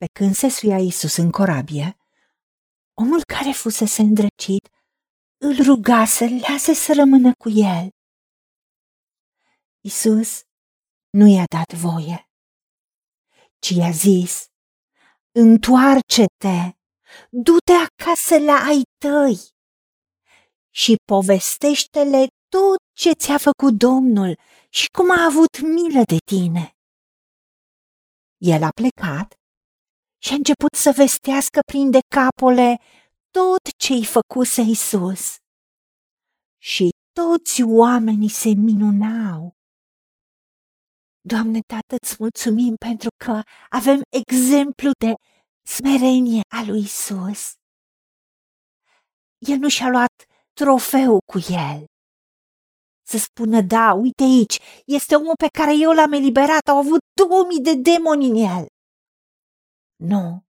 Pe când se suia Isus în corabie, omul care fusese îndrăcit îl ruga să lase să rămână cu el. Isus nu i-a dat voie, ci i-a zis, întoarce-te, du-te acasă la ai tăi și povestește-le tot ce ți-a făcut Domnul și cum a avut milă de tine. El a plecat și a început să vestească prin decapole tot ce-i făcuse Isus. Și toți oamenii se minunau. Doamne, Tată, îți mulțumim pentru că avem exemplu de smerenie a lui Isus. El nu și-a luat trofeu cu el. Să spună, da, uite aici, este omul pe care eu l-am eliberat, au avut 2000 de demoni în el. Nu,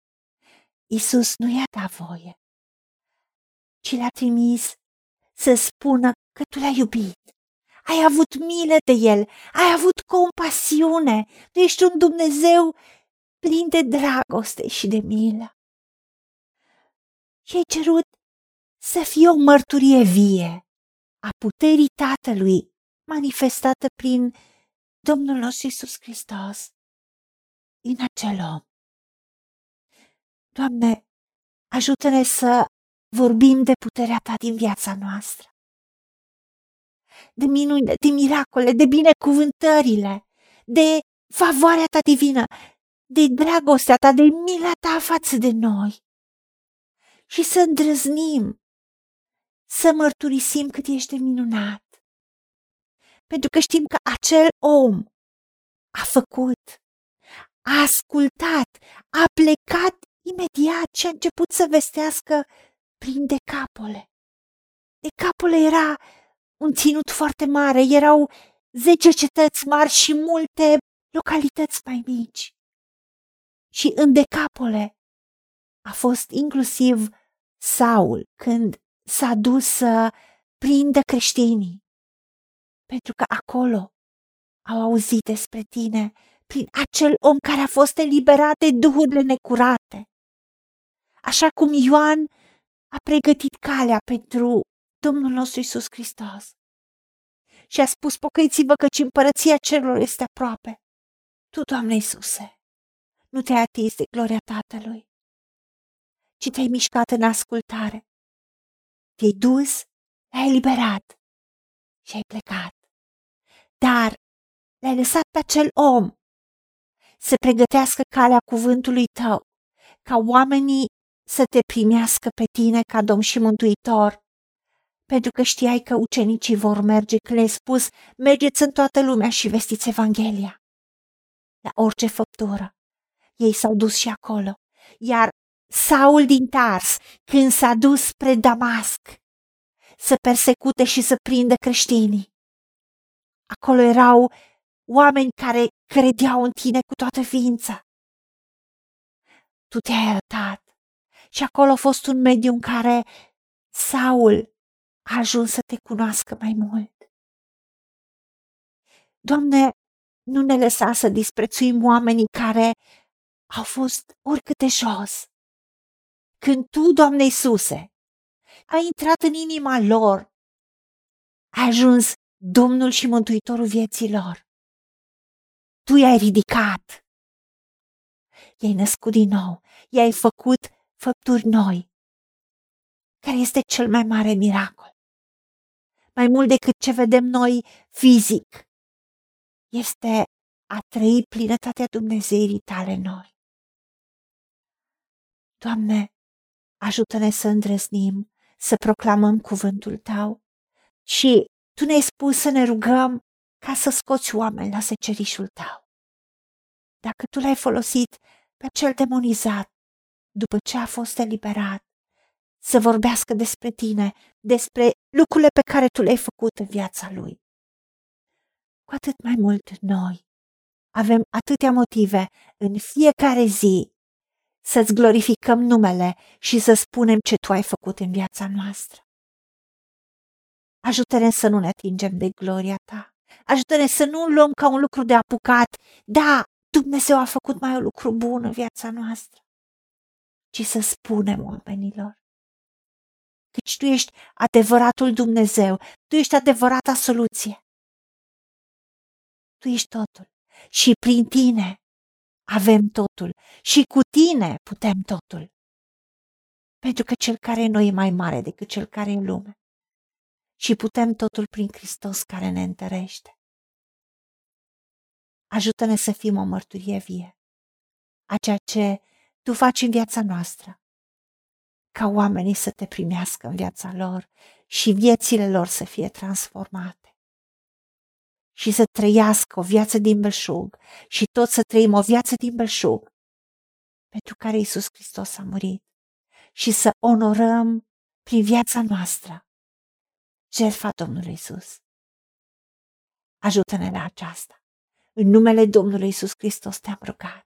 Isus nu i-a dat voie, ci l-a trimis să spună că tu l-ai iubit. Ai avut milă de el, ai avut compasiune, tu ești un Dumnezeu plin de dragoste și de milă. Și ai cerut să fie o mărturie vie a puterii Tatălui manifestată prin Domnul nostru Iisus Hristos în acel om. Doamne, ajută-ne să vorbim de puterea Ta din viața noastră, de minune, de miracole, de binecuvântările, de favoarea Ta divină, de dragostea Ta, de mila Ta față de noi și să îndrăznim să mărturisim cât ești de minunat. Pentru că știm că acel om a făcut, a ascultat, a plecat imediat și a început să vestească prin decapole. Decapole era un ținut foarte mare, erau zece cetăți mari și multe localități mai mici. Și în decapole a fost inclusiv Saul, când s-a dus să prindă creștinii, pentru că acolo au auzit despre tine prin acel om care a fost eliberat de duhurile necurate. Așa cum Ioan a pregătit calea pentru Domnul nostru Isus Hristos și a spus, pocăiți-vă căci împărăția celor este aproape. Tu, Doamne Iisuse, nu te-ai atins de gloria Tatălui, ci te-ai mișcat în ascultare te-ai dus, l-ai eliberat și ai plecat. Dar l-ai lăsat pe acel om să pregătească calea cuvântului tău, ca oamenii să te primească pe tine ca Domn și Mântuitor, pentru că știai că ucenicii vor merge când le-ai spus, mergeți în toată lumea și vestiți Evanghelia. La orice făptură, ei s-au dus și acolo, iar Saul din Tars, când s-a dus spre Damasc să persecute și să prindă creștinii. Acolo erau oameni care credeau în tine cu toată ființa. Tu te-ai arătat și acolo a fost un mediu în care Saul a ajuns să te cunoască mai mult. Doamne, nu ne lăsa să disprețuim oamenii care au fost oricât de jos, când Tu, Doamne Iisuse, ai intrat în inima lor, ai ajuns Domnul și Mântuitorul vieții lor. Tu i-ai ridicat, i-ai născut din nou, i-ai făcut făpturi noi, care este cel mai mare miracol. Mai mult decât ce vedem noi fizic, este a trăi plinătatea Dumnezeirii tale noi. Doamne, ajută-ne să îndrăznim, să proclamăm cuvântul tău și tu ne-ai spus să ne rugăm ca să scoți oameni la secerișul tău. Dacă tu l-ai folosit pe cel demonizat, după ce a fost eliberat, să vorbească despre tine, despre lucrurile pe care tu le-ai făcut în viața lui. Cu atât mai mult noi avem atâtea motive în fiecare zi să-ți glorificăm numele și să spunem ce tu ai făcut în viața noastră. Ajută-ne să nu ne atingem de gloria ta. Ajută-ne să nu luăm ca un lucru de apucat. Da, Dumnezeu a făcut mai un lucru bun în viața noastră, ci să spunem oamenilor. Căci tu ești adevăratul Dumnezeu, tu ești adevărata soluție. Tu ești totul și prin tine avem totul și cu tine putem totul. Pentru că cel care e noi e mai mare decât cel care e în lume. Și putem totul prin Hristos care ne întărește. Ajută-ne să fim o mărturie vie a ceea ce tu faci în viața noastră, ca oamenii să te primească în viața lor și viețile lor să fie transformate și să trăiască o viață din belșug și tot să trăim o viață din belșug pentru care Isus Hristos a murit și să onorăm prin viața noastră jertfa Domnului Isus. Ajută-ne la aceasta. În numele Domnului Isus Hristos te-am rugat